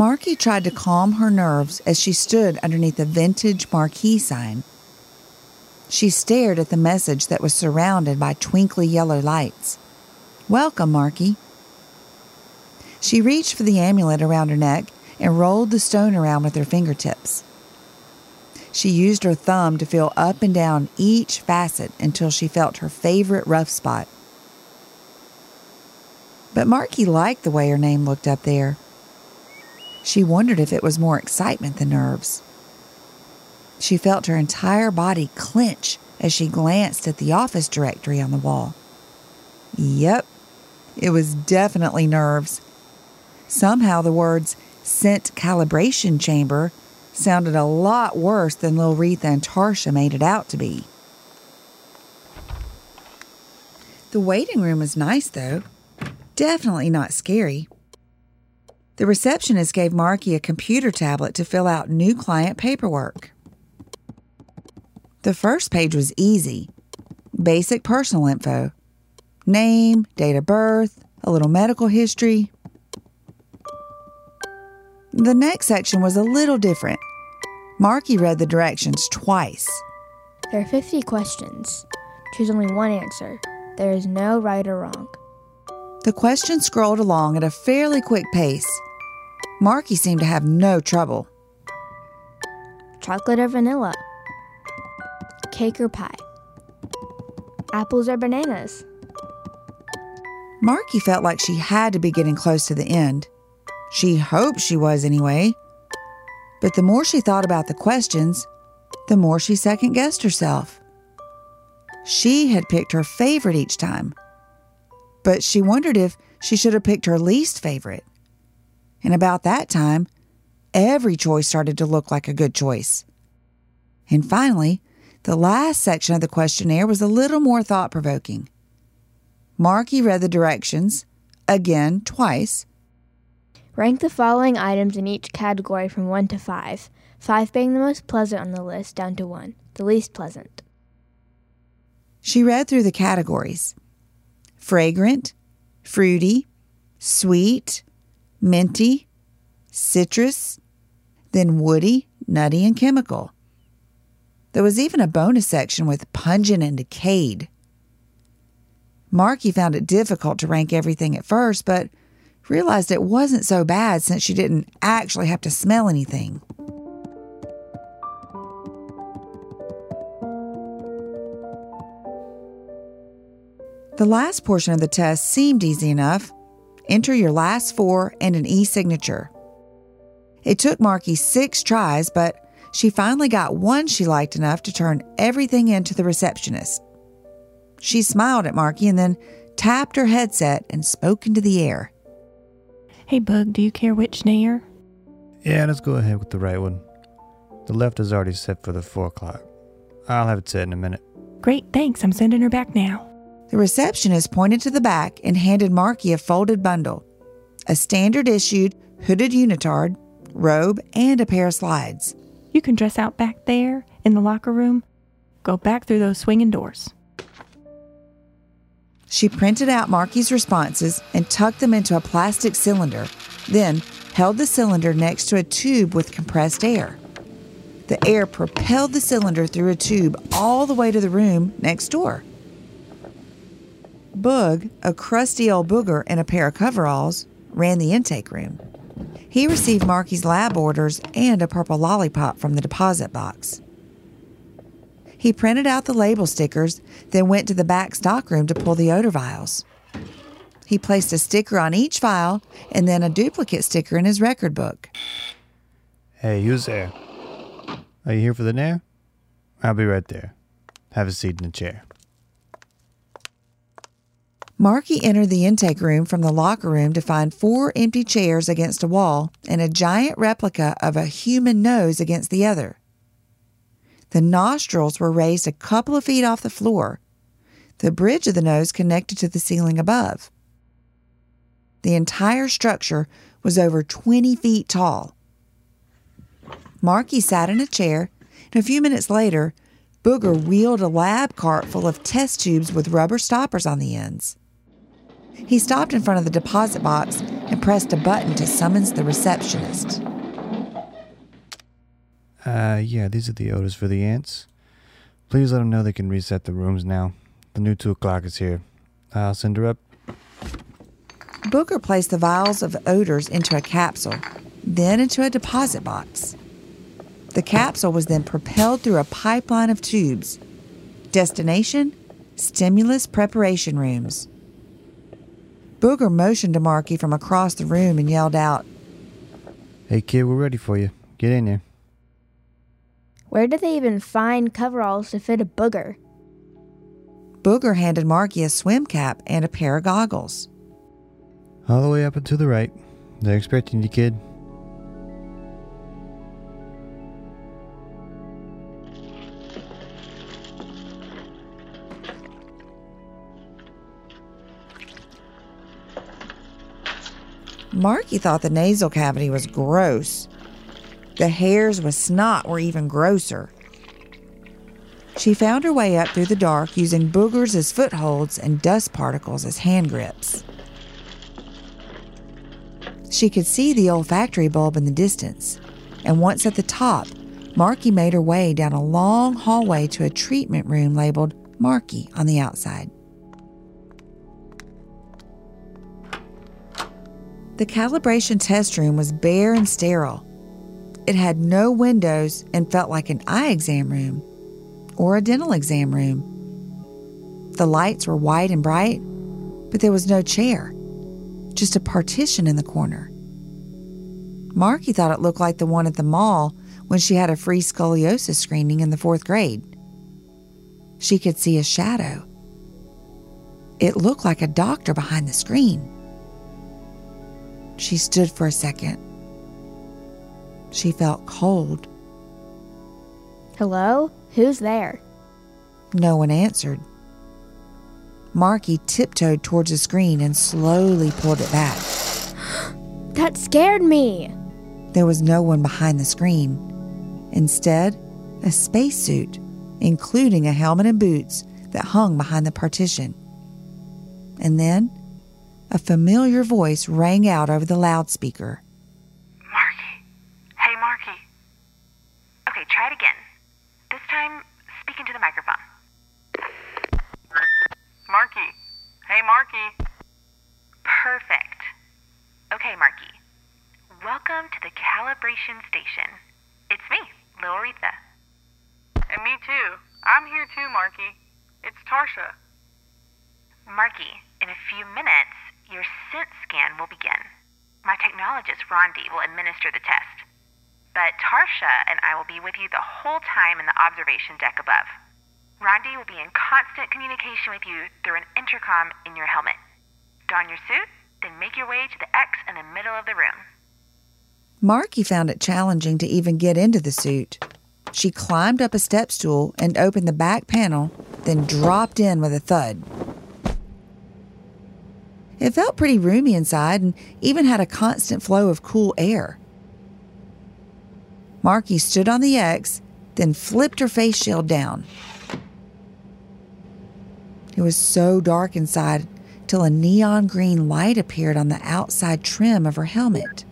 Marky tried to calm her nerves as she stood underneath the vintage marquee sign. She stared at the message that was surrounded by twinkly yellow lights. Welcome, Marky. She reached for the amulet around her neck and rolled the stone around with her fingertips. She used her thumb to feel up and down each facet until she felt her favorite rough spot. But Marky liked the way her name looked up there. She wondered if it was more excitement than nerves. She felt her entire body clench as she glanced at the office directory on the wall. Yep, it was definitely nerves. Somehow the words scent calibration chamber sounded a lot worse than Lil and Tarsha made it out to be. The waiting room was nice, though. Definitely not scary. The receptionist gave Marky a computer tablet to fill out new client paperwork. The first page was easy basic personal info name, date of birth, a little medical history. The next section was a little different. Marky read the directions twice. There are 50 questions. Choose only one answer. There is no right or wrong. The questions scrolled along at a fairly quick pace. Marky seemed to have no trouble. Chocolate or vanilla? Cake or pie? Apples or bananas? Marky felt like she had to be getting close to the end. She hoped she was anyway. But the more she thought about the questions, the more she second guessed herself. She had picked her favorite each time, but she wondered if she should have picked her least favorite. And about that time, every choice started to look like a good choice. And finally, the last section of the questionnaire was a little more thought provoking. Marky read the directions, again, twice. Rank the following items in each category from 1 to 5, 5 being the most pleasant on the list, down to 1, the least pleasant. She read through the categories fragrant, fruity, sweet, minty, citrus, then woody, nutty, and chemical. There was even a bonus section with pungent and decayed. Marky found it difficult to rank everything at first, but realized it wasn't so bad since she didn't actually have to smell anything. The last portion of the test seemed easy enough. Enter your last four and an e signature. It took Marky six tries, but she finally got one she liked enough to turn everything in to the receptionist. She smiled at Marky and then tapped her headset and spoke into the air. Hey, Bug, do you care which nare? Yeah, let's go ahead with the right one. The left is already set for the 4 o'clock. I'll have it set in a minute. Great, thanks. I'm sending her back now. The receptionist pointed to the back and handed Marky a folded bundle a standard issued hooded unitard, robe, and a pair of slides. You can dress out back there in the locker room. Go back through those swinging doors. She printed out Marky's responses and tucked them into a plastic cylinder, then held the cylinder next to a tube with compressed air. The air propelled the cylinder through a tube all the way to the room next door. Bug, a crusty old booger in a pair of coveralls, ran the intake room. He received Marky's lab orders and a purple lollipop from the deposit box. He printed out the label stickers, then went to the back stockroom to pull the odor vials. He placed a sticker on each vial and then a duplicate sticker in his record book. Hey, who's there? Are you here for the nare? I'll be right there. Have a seat in the chair. Marky entered the intake room from the locker room to find four empty chairs against a wall and a giant replica of a human nose against the other. The nostrils were raised a couple of feet off the floor. The bridge of the nose connected to the ceiling above. The entire structure was over 20 feet tall. Marky sat in a chair, and a few minutes later, Booger wheeled a lab cart full of test tubes with rubber stoppers on the ends. He stopped in front of the deposit box and pressed a button to summons the receptionist. Uh, yeah, these are the orders for the ants. Please let them know they can reset the rooms now. The new 2 o'clock is here. I'll send her up. Booger placed the vials of odors into a capsule, then into a deposit box. The capsule was then propelled through a pipeline of tubes. Destination Stimulus Preparation Rooms. Booger motioned to Marky from across the room and yelled out, Hey, kid, we're ready for you. Get in there. Where did they even find coveralls to fit a booger? Booger handed Marky a swim cap and a pair of goggles. All the way up and to the right. They're expecting you, kid. Marky thought the nasal cavity was gross. The hairs with snot were even grosser. She found her way up through the dark using boogers as footholds and dust particles as hand grips. She could see the olfactory bulb in the distance, and once at the top, Marky made her way down a long hallway to a treatment room labeled Marky on the outside. The calibration test room was bare and sterile. It had no windows and felt like an eye exam room or a dental exam room. The lights were white and bright, but there was no chair, just a partition in the corner. Marky thought it looked like the one at the mall when she had a free scoliosis screening in the fourth grade. She could see a shadow. It looked like a doctor behind the screen. She stood for a second. She felt cold. Hello? Who's there? No one answered. Marky tiptoed towards the screen and slowly pulled it back. That scared me. There was no one behind the screen. Instead, a spacesuit, including a helmet and boots, that hung behind the partition. And then a familiar voice rang out over the loudspeaker. Marky. Hey, Marky. Okay, try it again. This time, speak into the microphone. Marky. Hey, Marky. Perfect. Okay, Marky. Welcome to the calibration station. It's me, Lil Aretha. And me too. I'm here too, Marky. It's Tarsha. Marky, in a few minutes, your scent scan will begin. My technologist, Rondi, will administer the test. But Tarsha and I will be with you the whole time in the observation deck above. Rondi will be in constant communication with you through an intercom in your helmet. Don your suit, then make your way to the X in the middle of the room. Marky found it challenging to even get into the suit. She climbed up a step stool and opened the back panel, then dropped in with a thud. It felt pretty roomy inside and even had a constant flow of cool air. Marky stood on the X, then flipped her face shield down. It was so dark inside till a neon green light appeared on the outside trim of her helmet.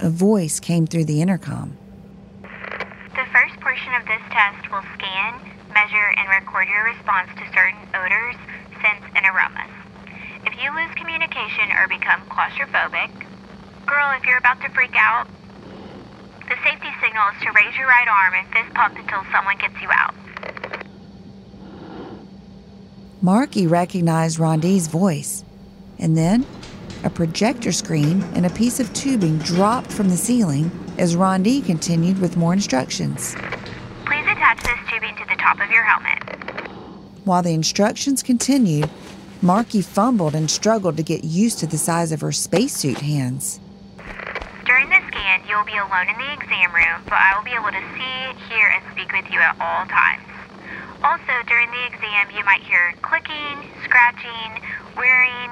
A voice came through the intercom. The first portion of this test will scan, measure, and record your response to certain odors, scents, and aromas. If you lose communication or become claustrophobic, girl, if you're about to freak out, the safety signal is to raise your right arm and fist pump until someone gets you out. Marky recognized Rondi's voice, and then a projector screen and a piece of tubing dropped from the ceiling as Rondi continued with more instructions. Please attach this tubing to the top of your helmet. While the instructions continued, Marky fumbled and struggled to get used to the size of her spacesuit hands. During the scan, you will be alone in the exam room, but I will be able to see, hear, and speak with you at all times. Also, during the exam, you might hear clicking, scratching, whirring,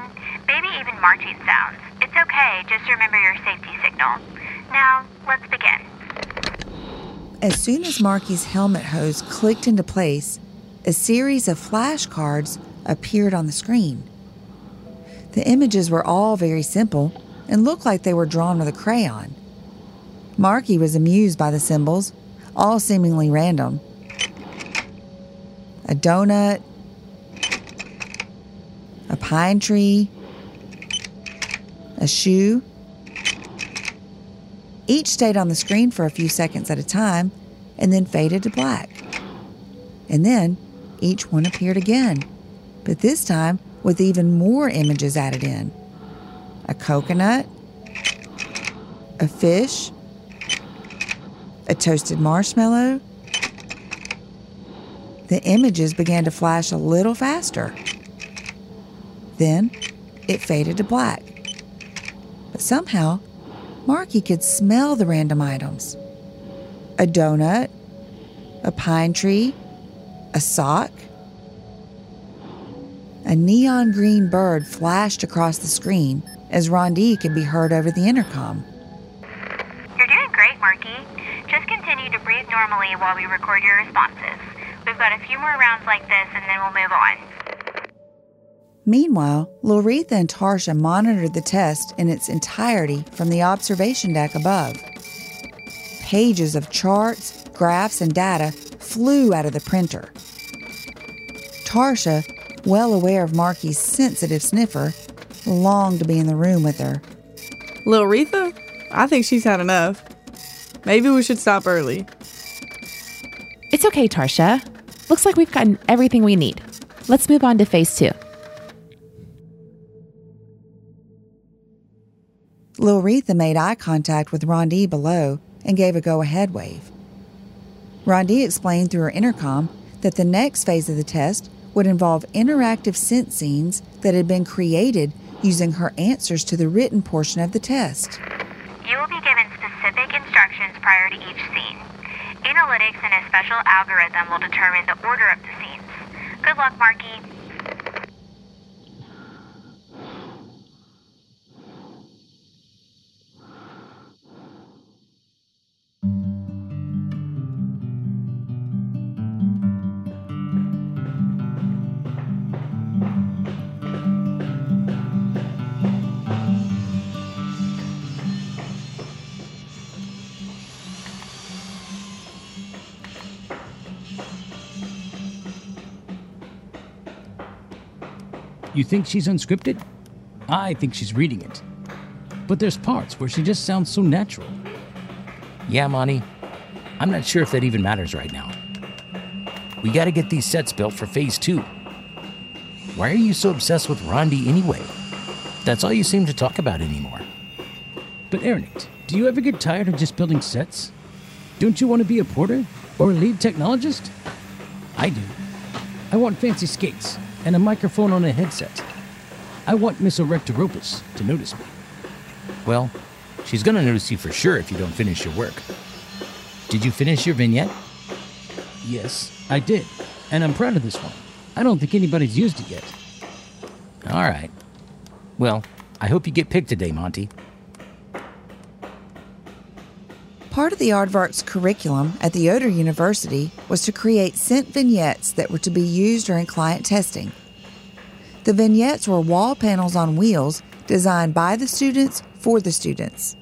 maybe even marching sounds. It's okay, just remember your safety signal. Now, let's begin. As soon as Marky's helmet hose clicked into place, a series of flashcards appeared on the screen. The images were all very simple and looked like they were drawn with a crayon. Marky was amused by the symbols, all seemingly random. A donut, a pine tree, a shoe. Each stayed on the screen for a few seconds at a time and then faded to black. And then each one appeared again, but this time with even more images added in a coconut, a fish, a toasted marshmallow. The images began to flash a little faster. Then it faded to black. But somehow, Marky could smell the random items a donut, a pine tree, a sock. A neon green bird flashed across the screen as Rondi could be heard over the intercom. You're doing great, Marky. Just continue to breathe normally while we record your responses. We've got a few more rounds like this and then we'll move on. Meanwhile, Loretha and Tarsha monitored the test in its entirety from the observation deck above. Pages of charts, graphs, and data flew out of the printer. Tarsha, well aware of Marky's sensitive sniffer, longed to be in the room with her. Lil Retha? I think she's had enough. Maybe we should stop early. It's okay, Tarsha. Looks like we've gotten everything we need. Let's move on to phase two. Loretha made eye contact with Rondi below and gave a go ahead wave. Rondi explained through her intercom that the next phase of the test would involve interactive scent scenes that had been created using her answers to the written portion of the test. You will be given specific instructions prior to each scene. Analytics and a special algorithm will determine the order of the scenes. Good luck, Marky. You think she's unscripted? I think she's reading it. But there's parts where she just sounds so natural. Yeah, Monty. I'm not sure if that even matters right now. We gotta get these sets built for phase two. Why are you so obsessed with Rondi anyway? That's all you seem to talk about anymore. But Ernest, do you ever get tired of just building sets? Don't you want to be a porter or a lead technologist? I do. I want fancy skates and a microphone on a headset. I want Miss Orycteropus to notice me. Well, she's gonna notice you for sure if you don't finish your work. Did you finish your vignette? Yes, I did. And I'm proud of this one. I don't think anybody's used it yet. All right. Well, I hope you get picked today, Monty. Part of the Aardvark's curriculum at the Odor University was to create scent vignettes that were to be used during client testing. The vignettes were wall panels on wheels designed by the students for the students,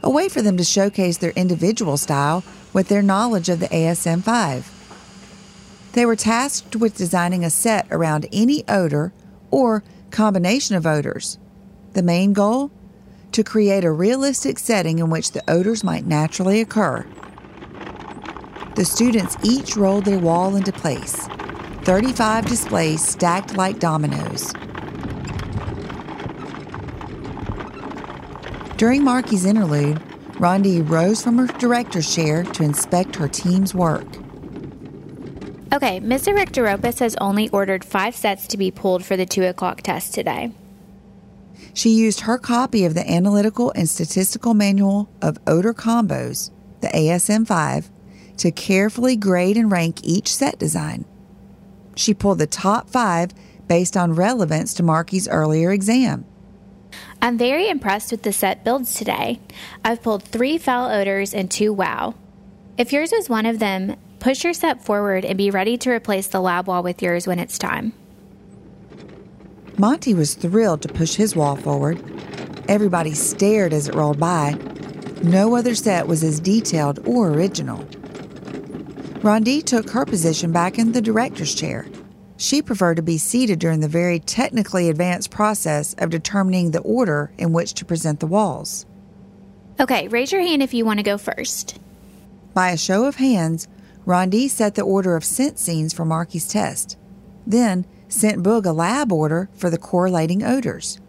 a way for them to showcase their individual style with their knowledge of the ASM 5. They were tasked with designing a set around any odor or combination of odors. The main goal? To create a realistic setting in which the odors might naturally occur. The students each rolled their wall into place 35 displays stacked like dominoes. During Marky's interlude, Rondi rose from her director's chair to inspect her team's work. Okay, Mr. Rectoropus has only ordered five sets to be pulled for the 2 o'clock test today. She used her copy of the Analytical and Statistical Manual of Odor Combos, the ASM 5, to carefully grade and rank each set design. She pulled the top five based on relevance to Marky's earlier exam. I'm very impressed with the set builds today. I've pulled three foul odors and two wow. If yours was one of them, push your set forward and be ready to replace the lab wall with yours when it's time. Monty was thrilled to push his wall forward. Everybody stared as it rolled by. No other set was as detailed or original. Rondi took her position back in the director's chair. She preferred to be seated during the very technically advanced process of determining the order in which to present the walls. Okay, raise your hand if you want to go first. By a show of hands, Rondi set the order of scent scenes for Marky's test, then sent Boog a lab order for the correlating odors.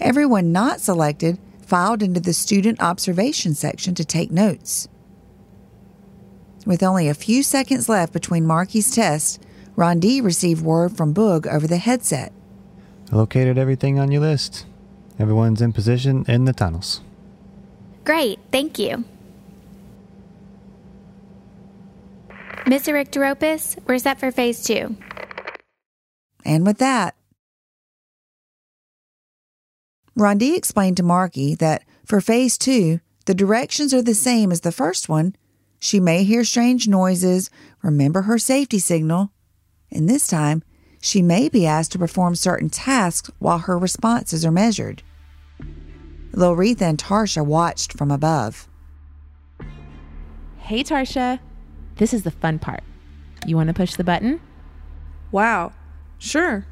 Everyone not selected filed into the student observation section to take notes. With only a few seconds left between Marky's tests, Rondi received word from Boog over the headset. I located everything on your list. Everyone's in position in the tunnels. Great, thank you. Miss Orycteropus, we're set for phase two. And with that, Rondi explained to Marky that for phase two, the directions are the same as the first one. She may hear strange noises, remember her safety signal, and this time she may be asked to perform certain tasks while her responses are measured. Lilretha and Tarsha watched from above. Hey, Tarsha. This is the fun part. You want to push the button? Wow. Sure.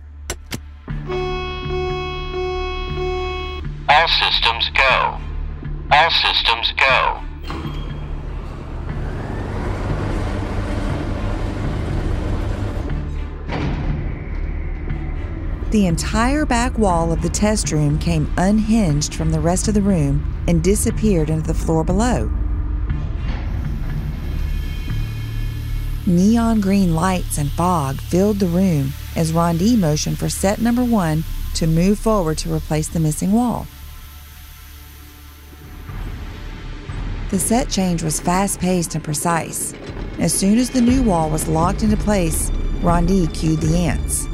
All systems go. All systems go. The entire back wall of the test room came unhinged from the rest of the room and disappeared into the floor below. Neon green lights and fog filled the room as Rondi motioned for set number one to move forward to replace the missing wall. The set change was fast paced and precise. As soon as the new wall was locked into place, Rondi cued the ants.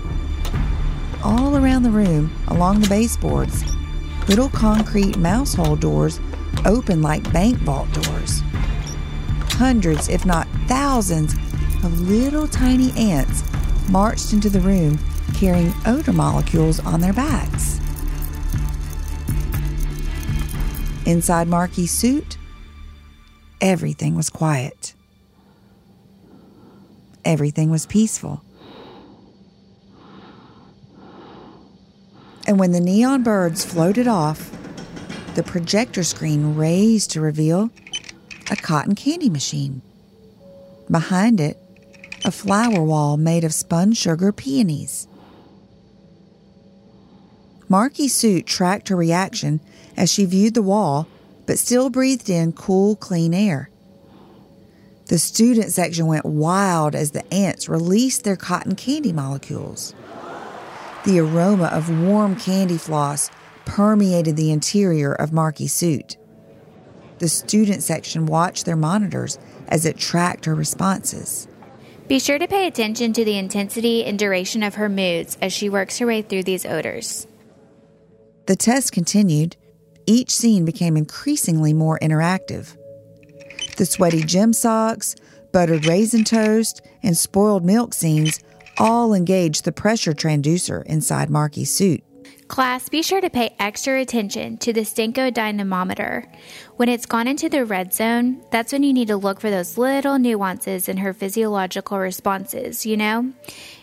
All around the room, along the baseboards, little concrete mouse hole doors opened like bank vault doors. Hundreds, if not thousands, of little tiny ants marched into the room carrying odor molecules on their backs. Inside Marky's suit, everything was quiet. Everything was peaceful. And when the neon birds floated off, the projector screen raised to reveal a cotton candy machine. Behind it, a flower wall made of spun sugar peonies. Marky's suit tracked her reaction as she viewed the wall, but still breathed in cool, clean air. The student section went wild as the ants released their cotton candy molecules. The aroma of warm candy floss permeated the interior of Marky's suit. The student section watched their monitors as it tracked her responses. Be sure to pay attention to the intensity and duration of her moods as she works her way through these odors. The test continued. Each scene became increasingly more interactive. The sweaty gym socks, buttered raisin toast, and spoiled milk scenes all engaged the pressure transducer inside Marky's suit. Class, be sure to pay extra attention to the Stenko dynamometer. When it's gone into the red zone, that's when you need to look for those little nuances in her physiological responses, you know?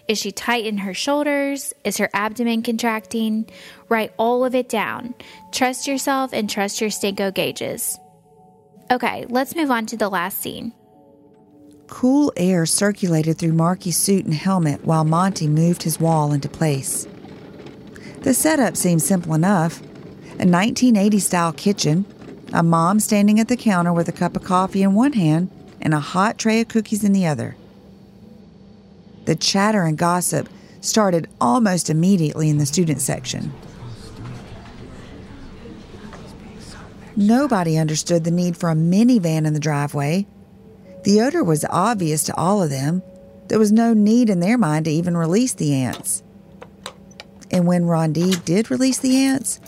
Is she tight in her shoulders? Is her abdomen contracting? Write all of it down. Trust yourself and trust your Stenko gauges. Okay, let's move on to the last scene. Cool air circulated through Marky's suit and helmet while Monty moved his wall into place. The setup seemed simple enough a 1980 style kitchen, a mom standing at the counter with a cup of coffee in one hand and a hot tray of cookies in the other. The chatter and gossip started almost immediately in the student section. Nobody understood the need for a minivan in the driveway. The odor was obvious to all of them. There was no need in their mind to even release the ants. And when Rondi did release the ants,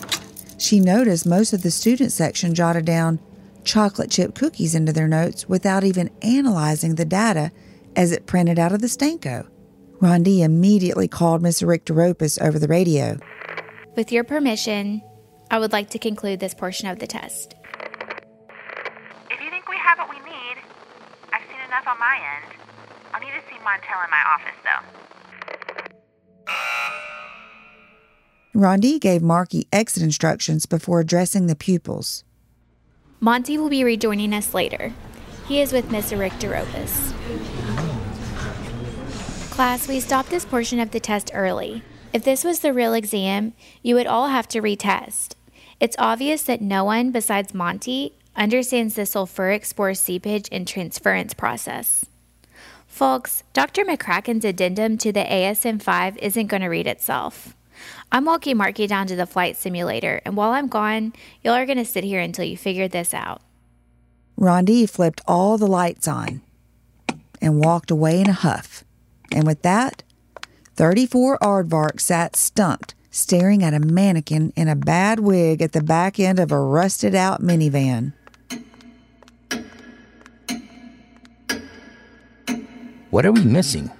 she noticed most of the student section jotted down chocolate chip cookies into their notes without even analyzing the data as it printed out of the Stenko. Rondi immediately called Miss Orycteropus over the radio. With your permission, I would like to conclude this portion of the test. If you think we have what we need, I've seen enough on my end. I'll need to see Montel in my office, though. Rondi gave Marky exit instructions before addressing the pupils. Monty will be rejoining us later. He is with Miss Orycteropus. Class, we stopped this portion of the test early. If this was the real exam, you would all have to retest. It's obvious that no one besides Monty understands the sulfuric spore seepage and transference process. Folks, Dr. McCracken's addendum to the ASM 5 isn't going to read itself. I'm walking Marky down to the flight simulator, and while I'm gone, y'all are going to sit here until you figure this out. Rondi flipped all the lights on and walked away in a huff. And with that, 34 aardvark sat stumped, staring at a mannequin in a bad wig at the back end of a rusted out minivan. What are we missing?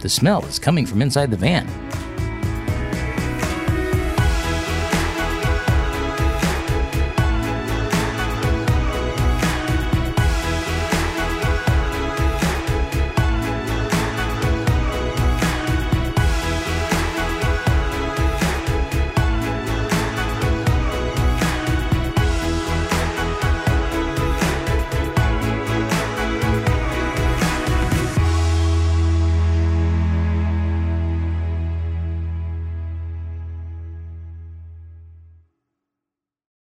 The smell is coming from inside the van.